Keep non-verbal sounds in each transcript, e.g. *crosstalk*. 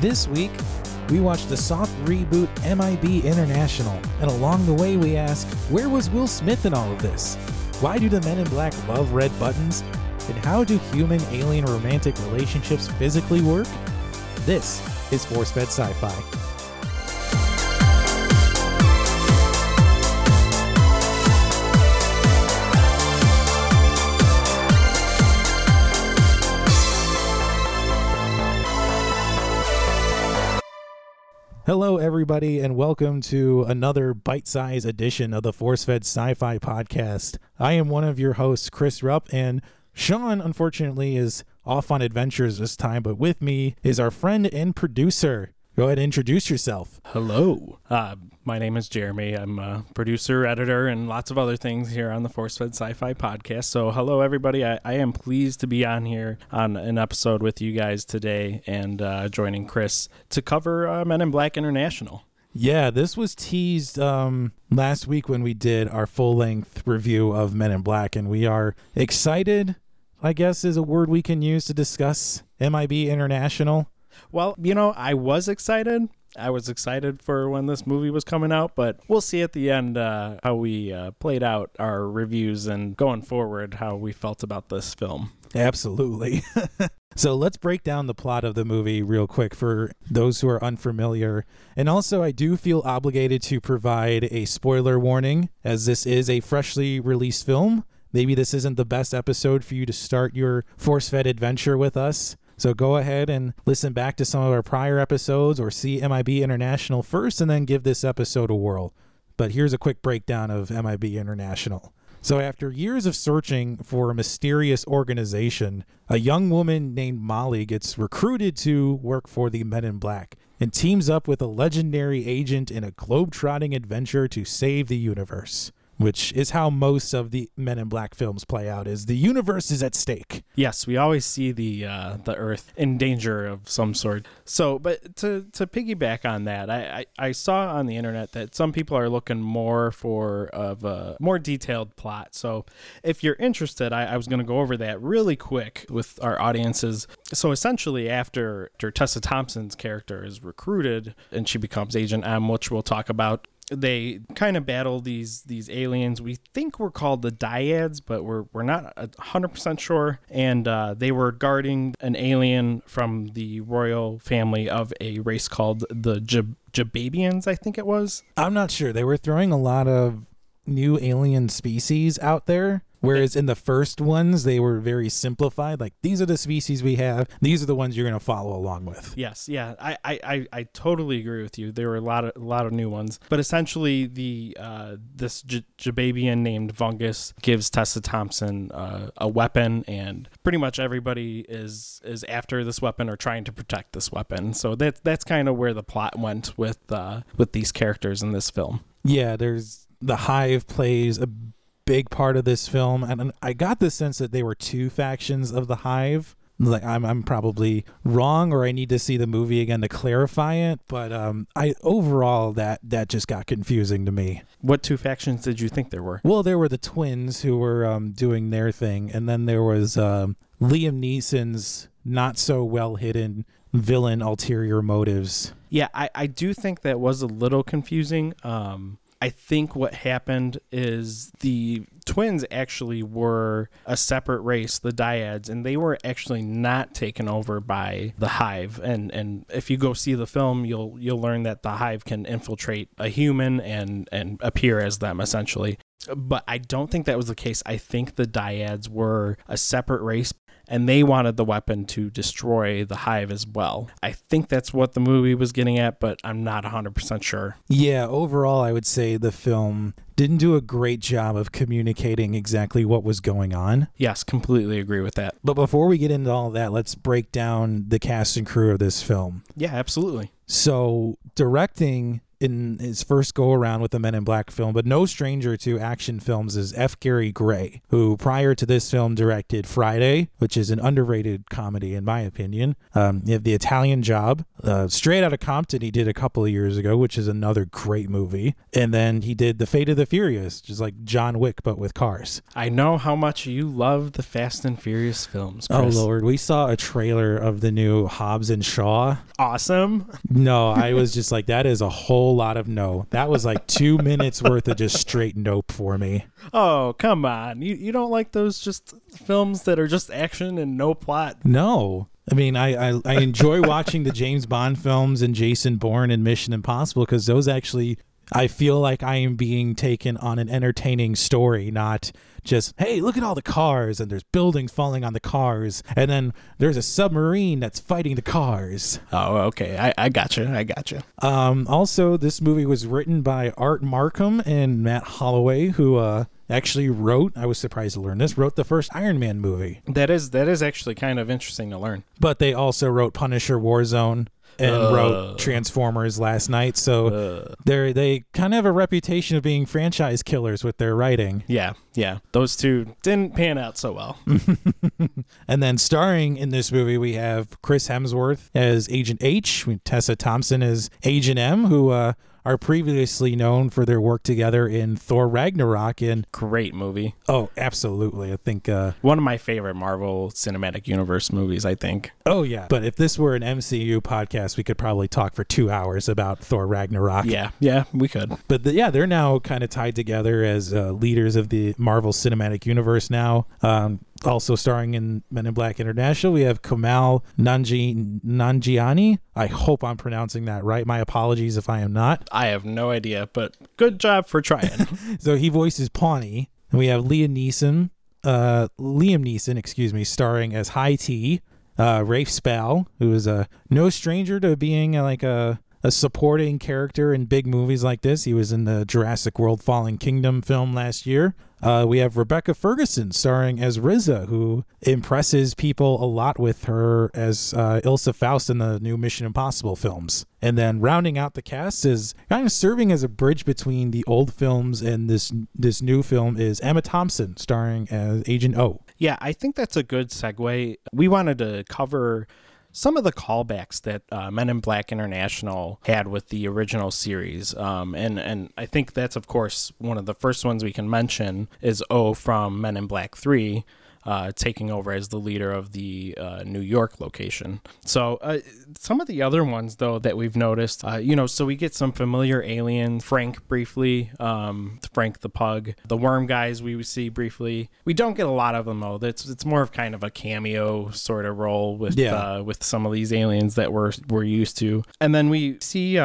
This week, we watched the soft reboot MIB International, and along the way, we ask, where was Will Smith in all of this? Why do the men in black love red buttons? And how do human alien romantic relationships physically work? This is Force Fed Sci Fi. Hello, everybody, and welcome to another bite sized edition of the Force Fed Sci Fi podcast. I am one of your hosts, Chris Rupp, and Sean, unfortunately, is off on adventures this time, but with me is our friend and producer. Go ahead and introduce yourself. Hello. Uh, my name is Jeremy. I'm a producer, editor, and lots of other things here on the Force Fed Sci Fi podcast. So, hello, everybody. I, I, am pleased to be on here on an episode with you guys today and uh, joining Chris to cover uh, Men in Black International. Yeah, this was teased um, last week when we did our full length review of Men in Black, and we are excited, I guess is a word we can use to discuss MIB International. Well, you know, I was excited. I was excited for when this movie was coming out, but we'll see at the end uh, how we uh, played out our reviews and going forward how we felt about this film. Absolutely. *laughs* so let's break down the plot of the movie real quick for those who are unfamiliar. And also, I do feel obligated to provide a spoiler warning as this is a freshly released film. Maybe this isn't the best episode for you to start your force fed adventure with us. So go ahead and listen back to some of our prior episodes or see MIB International first and then give this episode a whirl. But here's a quick breakdown of MIB International. So, after years of searching for a mysterious organization, a young woman named Molly gets recruited to work for the Men in Black and teams up with a legendary agent in a globe-trotting adventure to save the universe which is how most of the Men in Black films play out. Is the universe is at stake? Yes, we always see the uh, the Earth in danger of some sort. So, but to to piggyback on that, I, I, I saw on the internet that some people are looking more for of a more detailed plot. So, if you're interested, I, I was going to go over that really quick with our audiences. So, essentially, after, after Tessa Thompson's character is recruited and she becomes Agent M, which we'll talk about they kind of battle these these aliens. We think we're called the Dyads, but we're we're not hundred percent sure. And uh, they were guarding an alien from the royal family of a race called the J- Jababians, I think it was. I'm not sure. They were throwing a lot of new alien species out there Whereas in the first ones, they were very simplified. Like these are the species we have. These are the ones you're going to follow along with. Yes, yeah, I, I, I totally agree with you. There were a lot of a lot of new ones, but essentially the uh, this J- Jababian named Vungus gives Tessa Thompson uh, a weapon, and pretty much everybody is is after this weapon or trying to protect this weapon. So that's that's kind of where the plot went with uh, with these characters in this film. Yeah, there's the hive plays a big part of this film, and I got the sense that they were two factions of the Hive. Like I'm, I'm probably wrong, or I need to see the movie again to clarify it. But um, I overall that that just got confusing to me. What two factions did you think there were? Well, there were the twins who were um, doing their thing, and then there was um, Liam Neeson's not so well hidden villain ulterior motives. Yeah, I, I do think that was a little confusing. Um, I think what happened is the twins actually were a separate race, the dyads, and they were actually not taken over by the hive. And and if you go see the film, you'll you'll learn that the hive can infiltrate a human and and appear as them essentially. But I don't think that was the case. I think the dyads were a separate race and they wanted the weapon to destroy the hive as well. I think that's what the movie was getting at, but I'm not 100% sure. Yeah, overall, I would say the film didn't do a great job of communicating exactly what was going on. Yes, completely agree with that. But before we get into all that, let's break down the cast and crew of this film. Yeah, absolutely. So, directing in his first go around with the Men in Black film, but no stranger to action films is F. Gary Gray, who prior to this film directed Friday, which is an underrated comedy in my opinion. Um, you have The Italian Job, uh, Straight Outta Compton, he did a couple of years ago, which is another great movie, and then he did The Fate of the Furious, just like John Wick but with cars. I know how much you love the Fast and Furious films. Chris. Oh lord, we saw a trailer of the new Hobbs and Shaw. Awesome. No, I was just like, that is a whole lot of no. That was like two *laughs* minutes worth of just straight nope for me. Oh, come on. You you don't like those just films that are just action and no plot? No. I mean, I, I, I enjoy watching the James Bond films and Jason Bourne and Mission Impossible because those actually, I feel like I am being taken on an entertaining story, not just, hey, look at all the cars and there's buildings falling on the cars and then there's a submarine that's fighting the cars. Oh, okay. I, I gotcha. I gotcha. Um, also, this movie was written by Art Marcum and Matt Holloway, who uh, actually wrote, I was surprised to learn this, wrote the first Iron Man movie. That is that is actually kind of interesting to learn. But they also wrote Punisher Warzone and Uh. wrote Transformers Last Knight. So Uh, they're they kind of have a reputation of being franchise killers with their writing. yeah, yeah. Those two didn't pan out so well. *laughs* And then starring in this movie, we have Chris Hemsworth as Agent H, Tessa Thompson as Agent M, who uh, are previously known for their work together in Thor Ragnarok. And Great movie. oh, absolutely, I think. Uh, One of my favorite Marvel Cinematic Universe movies, I think. oh yeah, but if this were an MCU podcast, we could probably talk for two hours about Thor Ragnarok. Yeah, yeah, we could. But the, yeah, they're now kind of tied together as uh, leaders of the Marvel Cinematic Universe now. Um, also starring in Men in Black International, we have Kumail Nanji Nanjiani. I hope I'm pronouncing that right. My apologies if I am not. I have no idea, but good job for trying. *laughs* So he voices Pawny. And we have Liam Neeson, uh, Liam Neeson, excuse me, starring as High T. Uh, Rafe Spall, who is a no stranger to being uh, like a a supporting character in big movies like this. He was in the Jurassic World Fallen Kingdom film last year. Uh, we have Rebecca Ferguson starring as Riza, who impresses people a lot with her as uh, Ilsa Faust in the new Mission Impossible films. And then rounding out the cast is kind of serving as a bridge between the old films and this this new film is Emma Thompson starring as Agent O. Yeah, I think that's a good segue. We wanted to cover some of the callbacks that uh, Men in Black International had with the original series, um, and and I think that's of course one of the first ones we can mention is O from Men in Black Three. Uh, taking over as the leader of the uh, New York location. So, uh, some of the other ones, though, that we've noticed, uh, you know, so we get some familiar aliens, Frank briefly, um, Frank the pug, the worm guys we see briefly. We don't get a lot of them though. That's it's more of kind of a cameo sort of role with Yeah. uh, with some of these aliens that we're we're used to. And then we see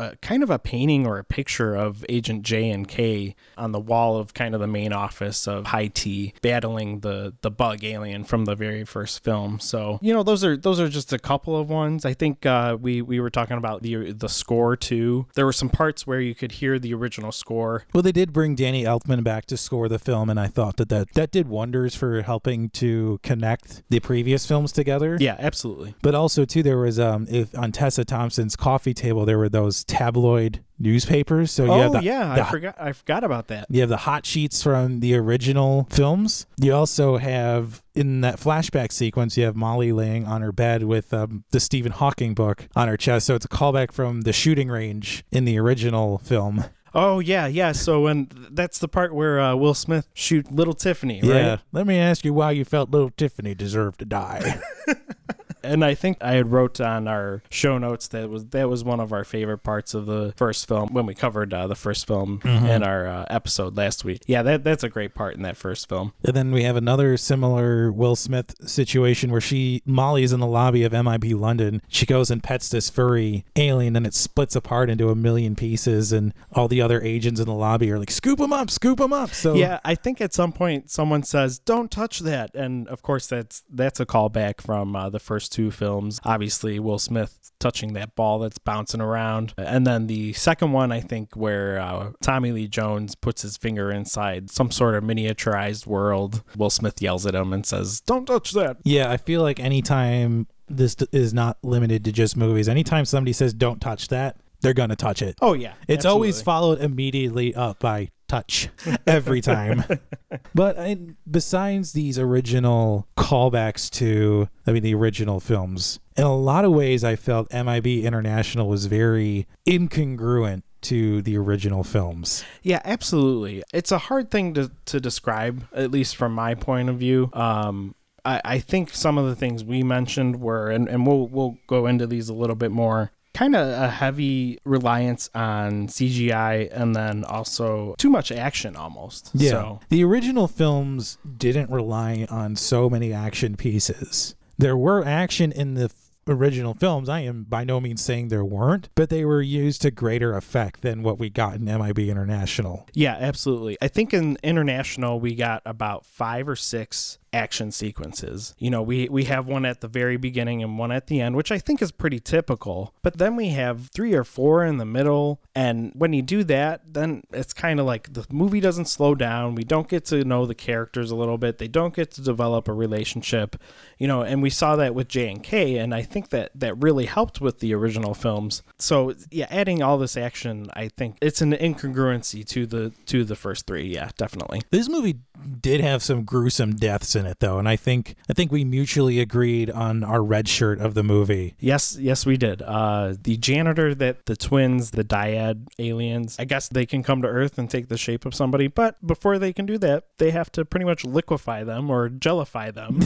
uh, kind of a painting or a picture of Agent J and K on the wall of kind of the main office of High T battling the the bug alien from the very first film. So you know those are those are just a couple of ones. I think uh, we we were talking about the the score too. There were some parts where you could hear the original score. Well, they did bring Danny Elfman back to score the film, and I thought that that, that did wonders for helping to connect the previous films together. Yeah, absolutely. But also too, there was um, if on Tessa Thompson's coffee table, there were those tabloid newspapers. So you have oh the, yeah, the- I forgot I forgot about that. You have the hot sheets from the original films. You also have in that flashback sequence, you have Molly laying on her bed with um, the Stephen Hawking book on her chest. So it's a callback from the shooting range in the original film. Oh yeah, yeah. So when that's the part where uh, Will Smith shoot little Tiffany, right? Yeah. Let me ask you why you felt little Tiffany deserved to die. *laughs* And I think I had wrote on our show notes that was that was one of our favorite parts of the first film when we covered uh, the first film in our uh, episode last week. Yeah, that that's a great part in that first film. And then we have another similar Will Smith situation where she Molly's in the lobby of MIB London. She goes and pets this furry alien, and it splits apart into a million pieces, and all the other agents in the lobby are like, "Scoop him up, scoop him up." So Yeah, I think at some point someone says, "Don't touch that," and of course that's that's a callback from uh, the first two films. Obviously, Will Smith touching that ball that's bouncing around, and then the second one, I think, where uh, Tommy Lee Jones puts his finger inside some sort of miniaturized world. Will Smith yells at him and says, "Don't touch that." yeah, I feel like anytime this is not limited to just movies. Anytime somebody says "Don't touch that," they're gonna touch it. Oh yeah, It's always followed immediately up by touch every time. *laughs* but I, besides these original callbacks to, I mean, the original films, in a lot of ways, I felt MIB International was very incongruent to the original films. Yeah, absolutely. It's a hard thing to, to describe, at least from my point of view. Um, I, I think some of the things we mentioned were, and, and we'll we'll go into these a little bit more. Kind of a heavy reliance on CGI, and then also too much action almost. So The original films didn't rely on so many action pieces. There were action in the f- original films. I am by no means saying there weren't, but they were used to greater effect than what we got in MIB International. Yeah, absolutely. I think in international we got about five or six action sequences. You know, we we have one at the very beginning and one at the end, which I think is pretty typical. But then we have three or four in the middle, and when you do that, then it's kind of like the movie doesn't slow down. We don't get to know the characters a little bit. They don't get to develop a relationship. You know, and we saw that with J and K, and I think that that really helped with the original films. So yeah, adding all this action, I think it's an incongruency to the to the first three. Yeah, definitely. This movie did have some gruesome deaths in it though, and I think I think we mutually agreed on our red shirt of the movie. Yes, yes, we did. Uh, the janitor that the twins, the dyad aliens, I guess they can come to Earth and take the shape of somebody, but before they can do that, they have to pretty much liquefy them or jellify them.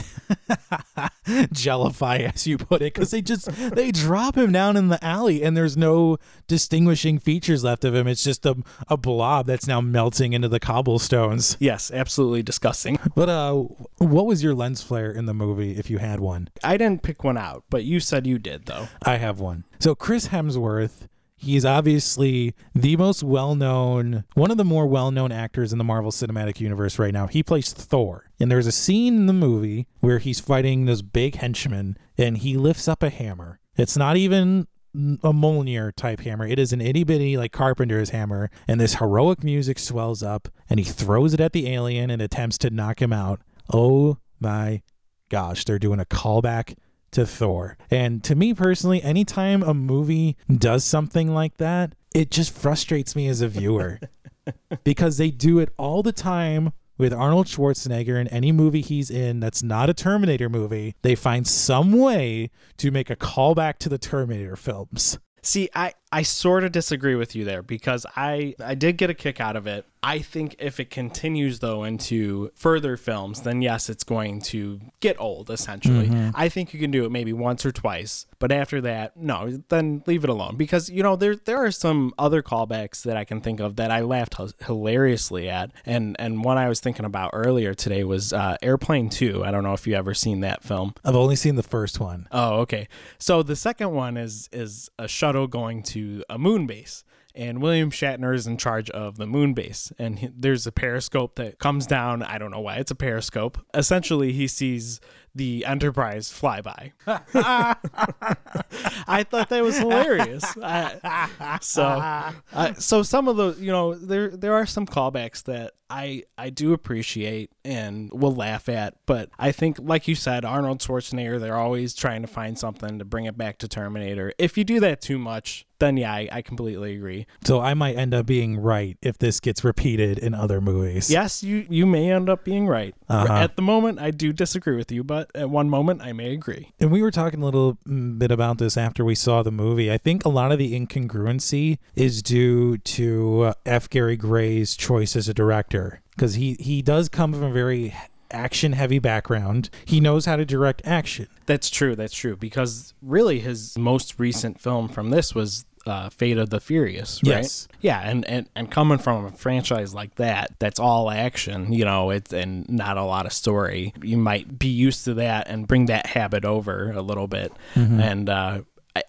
*laughs* *laughs* Jellify, as you put it, because they just they drop him down in the alley, and there's no distinguishing features left of him. It's just a a blob that's now melting into the cobblestones. yes, absolutely disgusting. But uh, what was your lens flare in the movie, if you had one? I didn't pick one out, but you said you did, though. I have one. So Chris Hemsworth, he's obviously the most well-known, one of the more well-known actors in the Marvel Cinematic Universe right now. He plays Thor. And there's a scene in the movie where he's fighting this big henchman and he lifts up a hammer. It's not even a Mjolnir type hammer. It is an itty bitty like carpenter's hammer, and this heroic music swells up, and he throws it at the alien and attempts to knock him out. Oh my gosh, they're doing a callback to Thor. And to me personally, anytime a movie does something like that, it just frustrates me as a viewer *laughs* because they do it all the time with Arnold Schwarzenegger in any movie he's in that's not a Terminator movie. They find some way to make a callback to the Terminator films. See, I, I sort of disagree with you there because I, I did get a kick out of it. I think if it continues though into further films, then yes, it's going to get old essentially. I think you can do it maybe once or twice, but after that, no, then leave it alone because you know there there are some other callbacks that I can think of that I laughed h- hilariously at, and and one I was thinking about earlier today was uh, Airplane Two. I don't know if you ever seen that film. I've only seen the first one. Oh, okay. So the second one is is a shuttle going to a moon base. And William Shatner is in charge of the moon base. And he, there's a periscope that comes down. I don't know why it's a periscope. Essentially, he sees the Enterprise flyby. *laughs* I thought that was hilarious. I, so, uh, so some of the, you know, there there are some callbacks that I I do appreciate and will laugh at, but I think, like you said, Arnold Schwarzenegger, they're always trying to find something to bring it back to Terminator. If you do that too much, then yeah, I, I completely agree. So I might end up being right if this gets repeated in other movies. Yes, you you may end up being right. Uh-huh. At the moment, I do disagree with you, but at one moment, I may agree. And we were talking a little bit about this after we saw the movie. I think a lot of the incongruency is due to uh, F. Gary Gray's choice as a director because he he does come from a very action heavy background. He knows how to direct action. That's true. That's true. Because really, his most recent film from this was uh, Fate of the Furious, right? Yes. Yeah, and, and and coming from a franchise like that, that's all action, you know, it's and not a lot of story. You might be used to that and bring that habit over a little bit, and uh,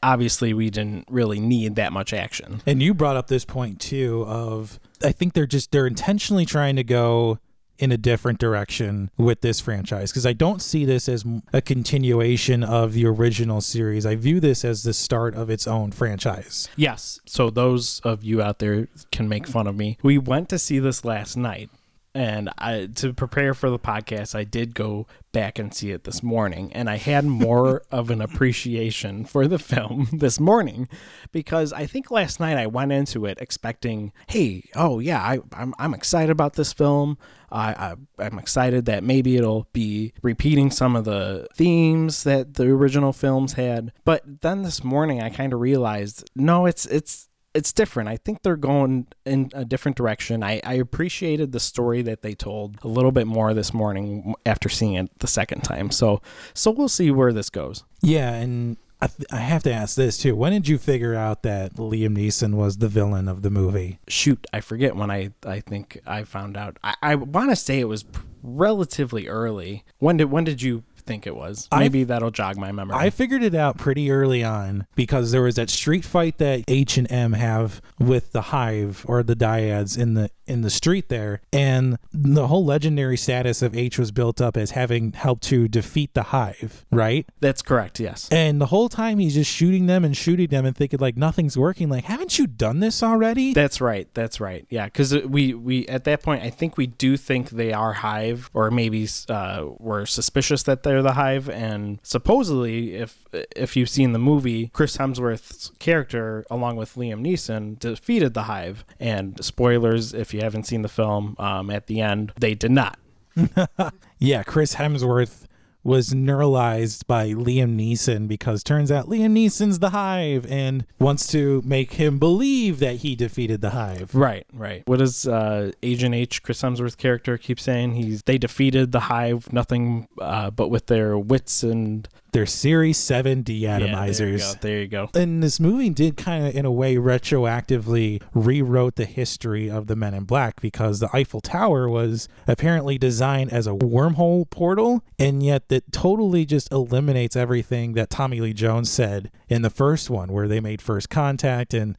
obviously we didn't really need that much action. And you brought up this point too of I think they're just they're intentionally trying to go in a different direction with this franchise because I don't see this as a continuation of the original series. I view this as the start of its own franchise. Yes. So those of you out there can make fun of me. We went to see this last night. And I, to prepare for the podcast, I did go back and see it this morning, and I had more *laughs* of an appreciation for the film *laughs* this morning because I think last night I went into it expecting, hey, oh yeah, I, I'm I'm excited about this film. I, I I'm excited that maybe it'll be repeating some of the themes that the original films had. But then this morning I kind of realized, no, it's it's it's different. I think they're going in a different direction. I, I appreciated the story that they told a little bit more this morning after seeing it the second time. So so we'll see where this goes. Yeah, and I, th- I have to ask this too. When did you figure out that Liam Neeson was the villain of the movie? Shoot, I forget when I I think I found out. I, I want to say it was relatively early. When did when did you think it was? I- Maybe that'll jog my memory. I figured it out pretty early on because there was that street fight that H and M have with the Hive or the Dyads in the in the street there, and the whole legendary status of H was built up as having helped to defeat the Hive, right? That's correct. Yes. And the whole time he's just shooting them and shooting them and thinking like nothing's working. Like, haven't you done this already? That's right. That's right. Yeah, because we we at that point, I think we do think they are Hive, or maybe uh, we're suspicious that they're the Hive. And supposedly, if if you've seen the movie, Chris Hemsworth's character, along with Liam Neeson, defeated the Hive. And spoilers, if you haven't seen the film, um, at the end they did not. *laughs* Yeah, Chris Hemsworth was neuralized by Liam Neeson because turns out Liam Neeson's the Hive and wants to make him believe that he defeated the Hive. Right, right. What does uh, Agent H, Chris Hemsworth character, keep saying? He's they defeated the Hive, nothing uh, but with their wits and They're Series 7 Yeah, there you deatomizers. go. There you go. and this movie did kind of in a way retroactively rewrote the history of the men in black because the eiffel tower was apparently designed as a wormhole portal and yet that totally just eliminates everything that tommy lee jones said in the first one where they made first contact in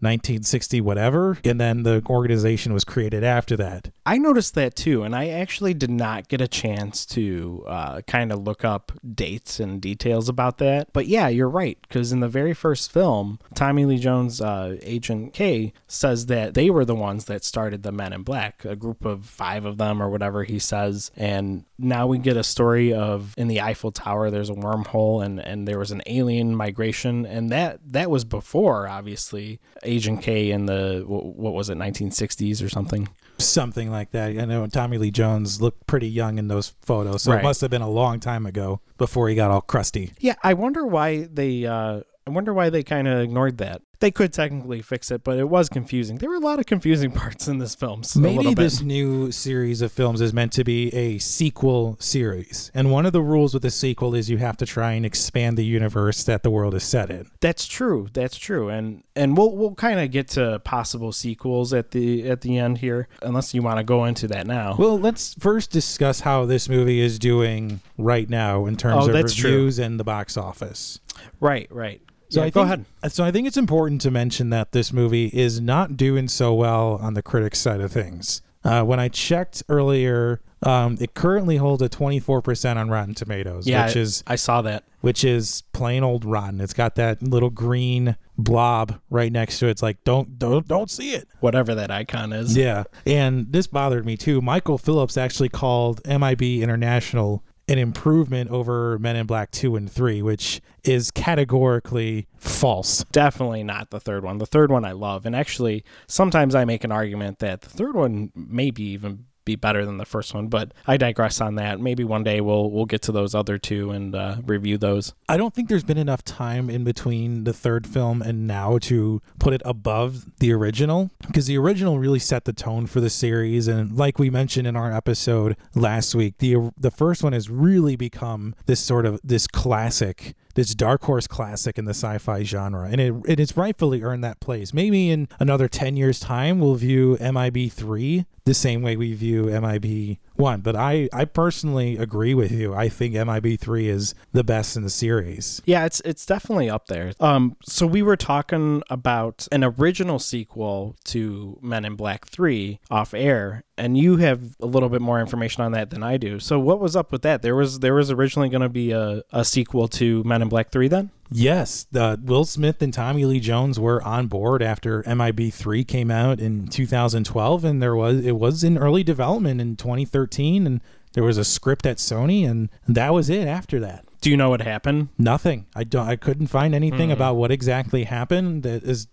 1960 whatever and then the organization was created after that I noticed that too, and I actually did not get a chance to uh, kind of look up dates and details about that. But yeah, you're right, because in the very first film, Tommy Lee Jones, uh, Agent K, says that they were the ones that started the Men in Black, a group of five of them or whatever he says. And now we get a story of in the Eiffel Tower, there's a wormhole and, and there was an alien migration, and that that was before obviously Agent K in the what was it, 1960s or something. something like that i know tommy lee jones looked pretty young in those photos so Right. it must have been a long time ago before he got all crusty Yeah, I wonder why they. Uh, I wonder why they kind of ignored that. They could technically fix it, but it was confusing. There were a lot of confusing *laughs* parts in this film. So Maybe this new series of films is meant to be a sequel series. And one of the rules with a sequel is you have to try and expand the universe that the world is set in. That's true. That's true. And and we'll we'll kind of get to possible sequels at the at the end here, unless you want to go into that now. Well, let's first discuss how this movie is doing right now in terms Oh, of that's true. reviews and the box office. right. Right. So yeah, I go think, ahead. So I think it's important to mention that this movie is not doing so well on the critics side of things. Uh, when I checked earlier, um, it currently holds a 24% on Rotten Tomatoes, Yeah, which is I saw that. which is plain old rotten. It's got that little green blob right next to it. It's like don't don't don't see it. Whatever that icon is. Yeah. And this bothered me too. Michael Phillips actually called MIB International an improvement over Men in Black 2 and 3, which is categorically false. Definitely not the third one. The third one I love, and actually, sometimes I make an argument that the third one maybe even be better than the first one. But I digress on that. Maybe one day we'll we'll get to those other two and uh, review those. I don't think there's been enough time in between the third film and now to put it above the original because the original really set the tone for the series and like we mentioned in our episode last week the the first one has really become this sort of this classic this dark horse classic in the sci-fi genre and it, it has rightfully earned that place. Maybe in another 10 years time we'll view mib 3 the same way we view mib 1 but i i personally agree with you i think mib 3 is the best in the series Yeah, it's it's definitely up there. Um, so we were talking about an original sequel to Men in Black Three off air, and you have a little bit more information on that than I do. So what was up with that? There was there was originally going to be a, a sequel to Men in Black Three then. Yes, Will Smith and Tommy Lee Jones were on board after MIB three came out in 2012, and there was it was in early development in 2013, and there was a script at Sony, and that was it. After that, Do you know what happened? nothing. I don't. I couldn't find anything Hmm. about what exactly happened. That is,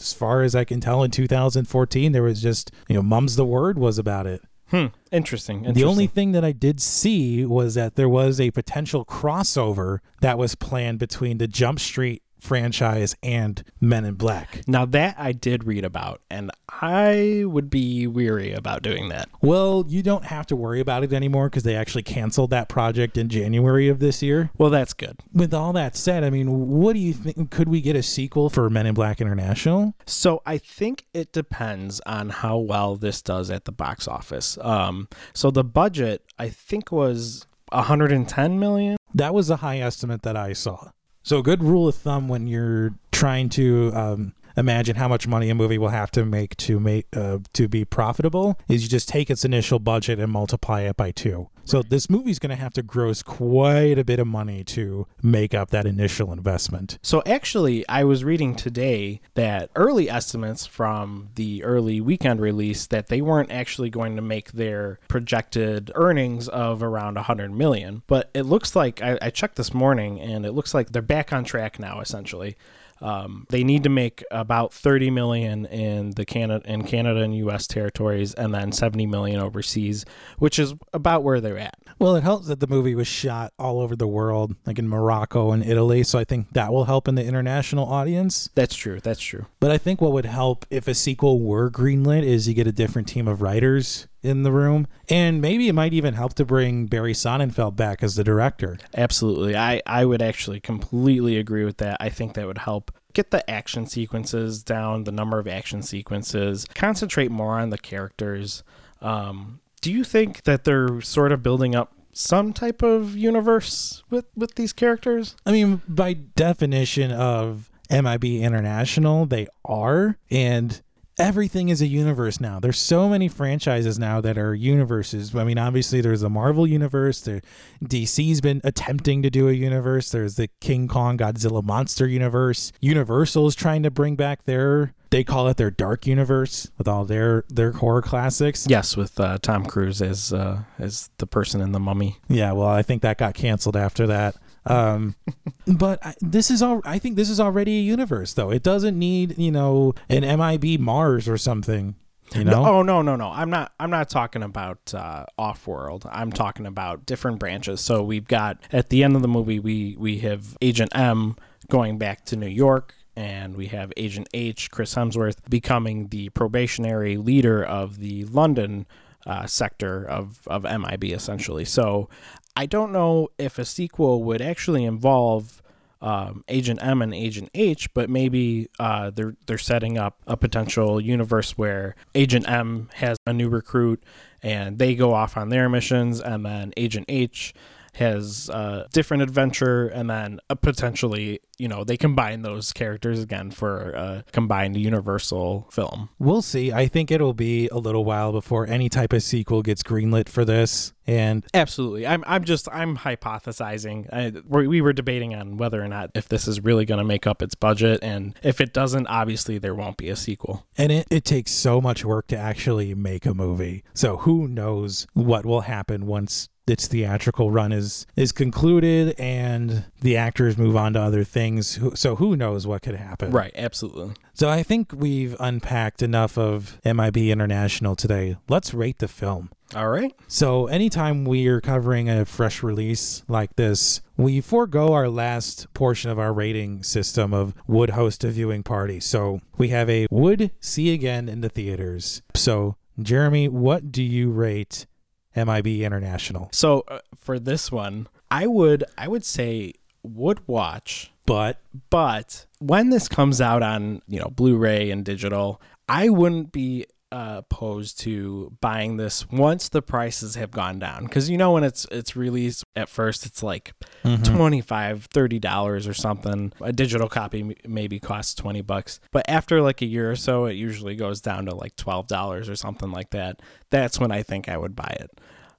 as far as I can tell, in 2014, there was just you know, "Mum's the word" was about it. Hmm. Interesting. Interesting. The only thing that I did see was that there was a potential crossover that was planned between the Jump Street franchise and Men in Black. now that I did read about, and I would be weary about doing that. Well, you don't have to worry about it anymore because they actually canceled that project in January of this year. Well, that's good. With all that said, I mean, what do you think? Could we get a sequel for Men in Black International? So I think it depends on how well this does at the box office. Um, so the budget I think was 110 million. That was a high estimate that I saw. So, a good rule of thumb when you're trying to um, imagine how much money a movie will have to make to make uh, to be profitable is you just take its initial budget and multiply it by two. So, this movie's going to have to gross quite a bit of money to make up that initial investment. So actually, I was reading today that early estimates from the early weekend release that they weren't actually going to make their projected earnings of around 100 million. But it looks like I, I checked this morning, and it looks like they're back on track now. Essentially, um, they need to make about 30 million in the Canada in Canada and U.S. territories, and then 70 million overseas, which is about where they're at. Well, it helps that the movie was shot all over the world, like in Morocco and Italy. So, I think that will help in the international audience. That's true. That's true. But I think what would help if a sequel were greenlit is you get a different team of writers in the room. And maybe it might even help to bring Barry Sonnenfeld back as the director. Absolutely. I, I would actually completely agree with that. I think that would help get the action sequences down, the number of action sequences, concentrate more on the characters. Um, do you think that they're sort of building up some type of universe with, with these characters? I mean, by definition of MIB International, they are. And everything is a universe now. There's so many franchises now that are universes. I mean, obviously there's the Marvel universe. The DC's been attempting to do a universe. There's the King Kong Godzilla monster universe. Universal's trying to bring back their they call it their dark universe with all their their horror classics. Yes, with uh, Tom Cruise as uh, as the person in the mummy. Yeah, well, I think that got canceled after that. Um, *laughs* but I, this is all. I think this is already a universe, though. It doesn't need, you know, an MIB Mars or something. You know, No, oh no, no, no. I'm not. I'm not talking about uh, off-world. I'm talking about different branches. So we've got at the end of the movie, we we have Agent M going back to New York, and we have Agent H, Chris Hemsworth, becoming the probationary leader of the London uh, sector of of MIB, essentially. So I don't know if a sequel would actually involve um, Agent M and Agent H, but maybe uh, they're they're setting up a potential universe where Agent M has a new recruit and they go off on their missions, and then Agent H has a different adventure, and then uh, potentially you know they combine those characters again for a combined Universal film. we'll see. I think it'll be a little while before any type of sequel gets greenlit for this. And Absolutely. I'm I'm just I'm hypothesizing. I, we we were debating on whether or not if this is really going to make up its budget and if it doesn't obviously there won't be a sequel. and it, it takes so much work to actually make a movie. So who knows what will happen once its theatrical run is is concluded and the actors move on to other things. So who knows what could happen? Right, absolutely. So I think we've unpacked enough of MIB International today. Let's rate the film. All right. So anytime we are covering a fresh release like this, we forego our last portion of our rating system of would host a viewing party. So we have a would see again in the theaters. So Jeremy, what do you rate MIB International? So uh, for this one, I would I would say would watch, But but when this comes out on, you know, Blu-ray and digital, I wouldn't be uh, opposed to buying this once the prices have gone down. Because you know when it's it's released at first it's like Mm-hmm. 25 30 dollars or something. A digital copy m- maybe costs 20 bucks. But after like a year or so it usually goes down to like 12 dollars or something like that. That's when i think i would buy it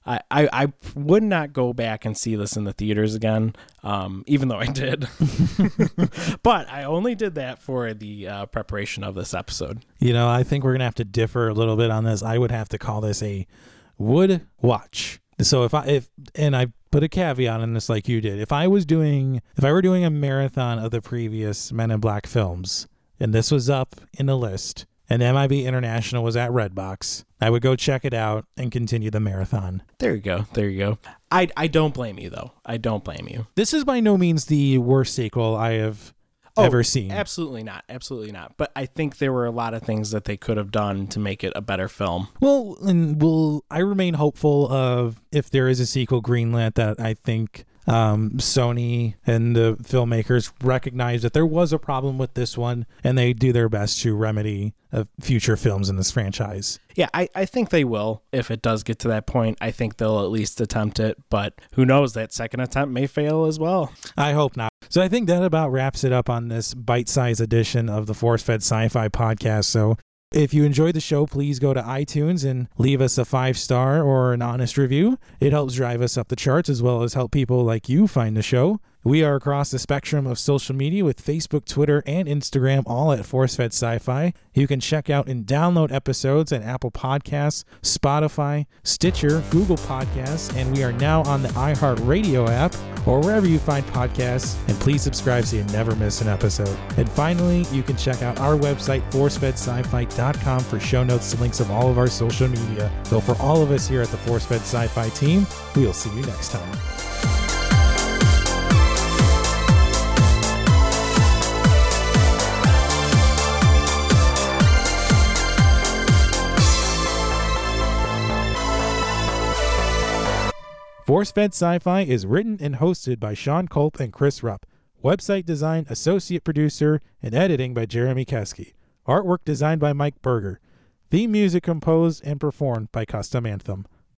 I, I, would not go back and see this in the theaters again, um, even though I did. *laughs* but I only did that for the uh, preparation of this episode. You know, I think we're gonna have to differ a little bit on this. I would have to call this a would watch. So if I if and I put a caveat on this like you did. If I was doing if I were doing a marathon of the previous Men in Black films and this was up in the list and MIB International was at Redbox, I would go check it out and continue the marathon. There you go. There you go. I, I don't blame you though. I don't blame you. This is by no means the worst sequel I have oh, ever seen. Absolutely not. Absolutely not. But I think there were a lot of things that they could have done to make it a better film. Well, and will I remain hopeful of if there is a sequel greenlit that I think um, Sony and the filmmakers recognize that there was a problem with this one and they do their best to remedy uh, future films in this franchise. Yeah, I, I think they will. If it does get to that point, I think they'll at least attempt it. But who knows? That second attempt may fail as well. I hope not. So I think that about wraps it up on this bite sized edition of the Force Fed Sci Fi podcast. So if you enjoyed the show, please go to iTunes and leave us a five star or an honest review. It helps drive us up the charts as well as help people like you find the show. We are across the spectrum of social media with Facebook, Twitter, and Instagram, all at ForceFed Sci-Fi. You can check out and download episodes at Apple Podcasts, Spotify, Stitcher, Google Podcasts, and we are now on the iHeartRadio app or wherever you find podcasts. And please subscribe so you never miss an episode. And finally, you can check out our website, ForceFedSciFi.com, for show notes and links of all of our social media. So for all of us here at the ForceFed Sci-Fi team, we'll see you next time. Force Fed Sci Fi is written and hosted by Sean Culp and Chris Rupp. Website design, associate producer, and editing by Jeremy Keski. Artwork designed by Mike Berger. Theme music composed and performed by Custom Anthem.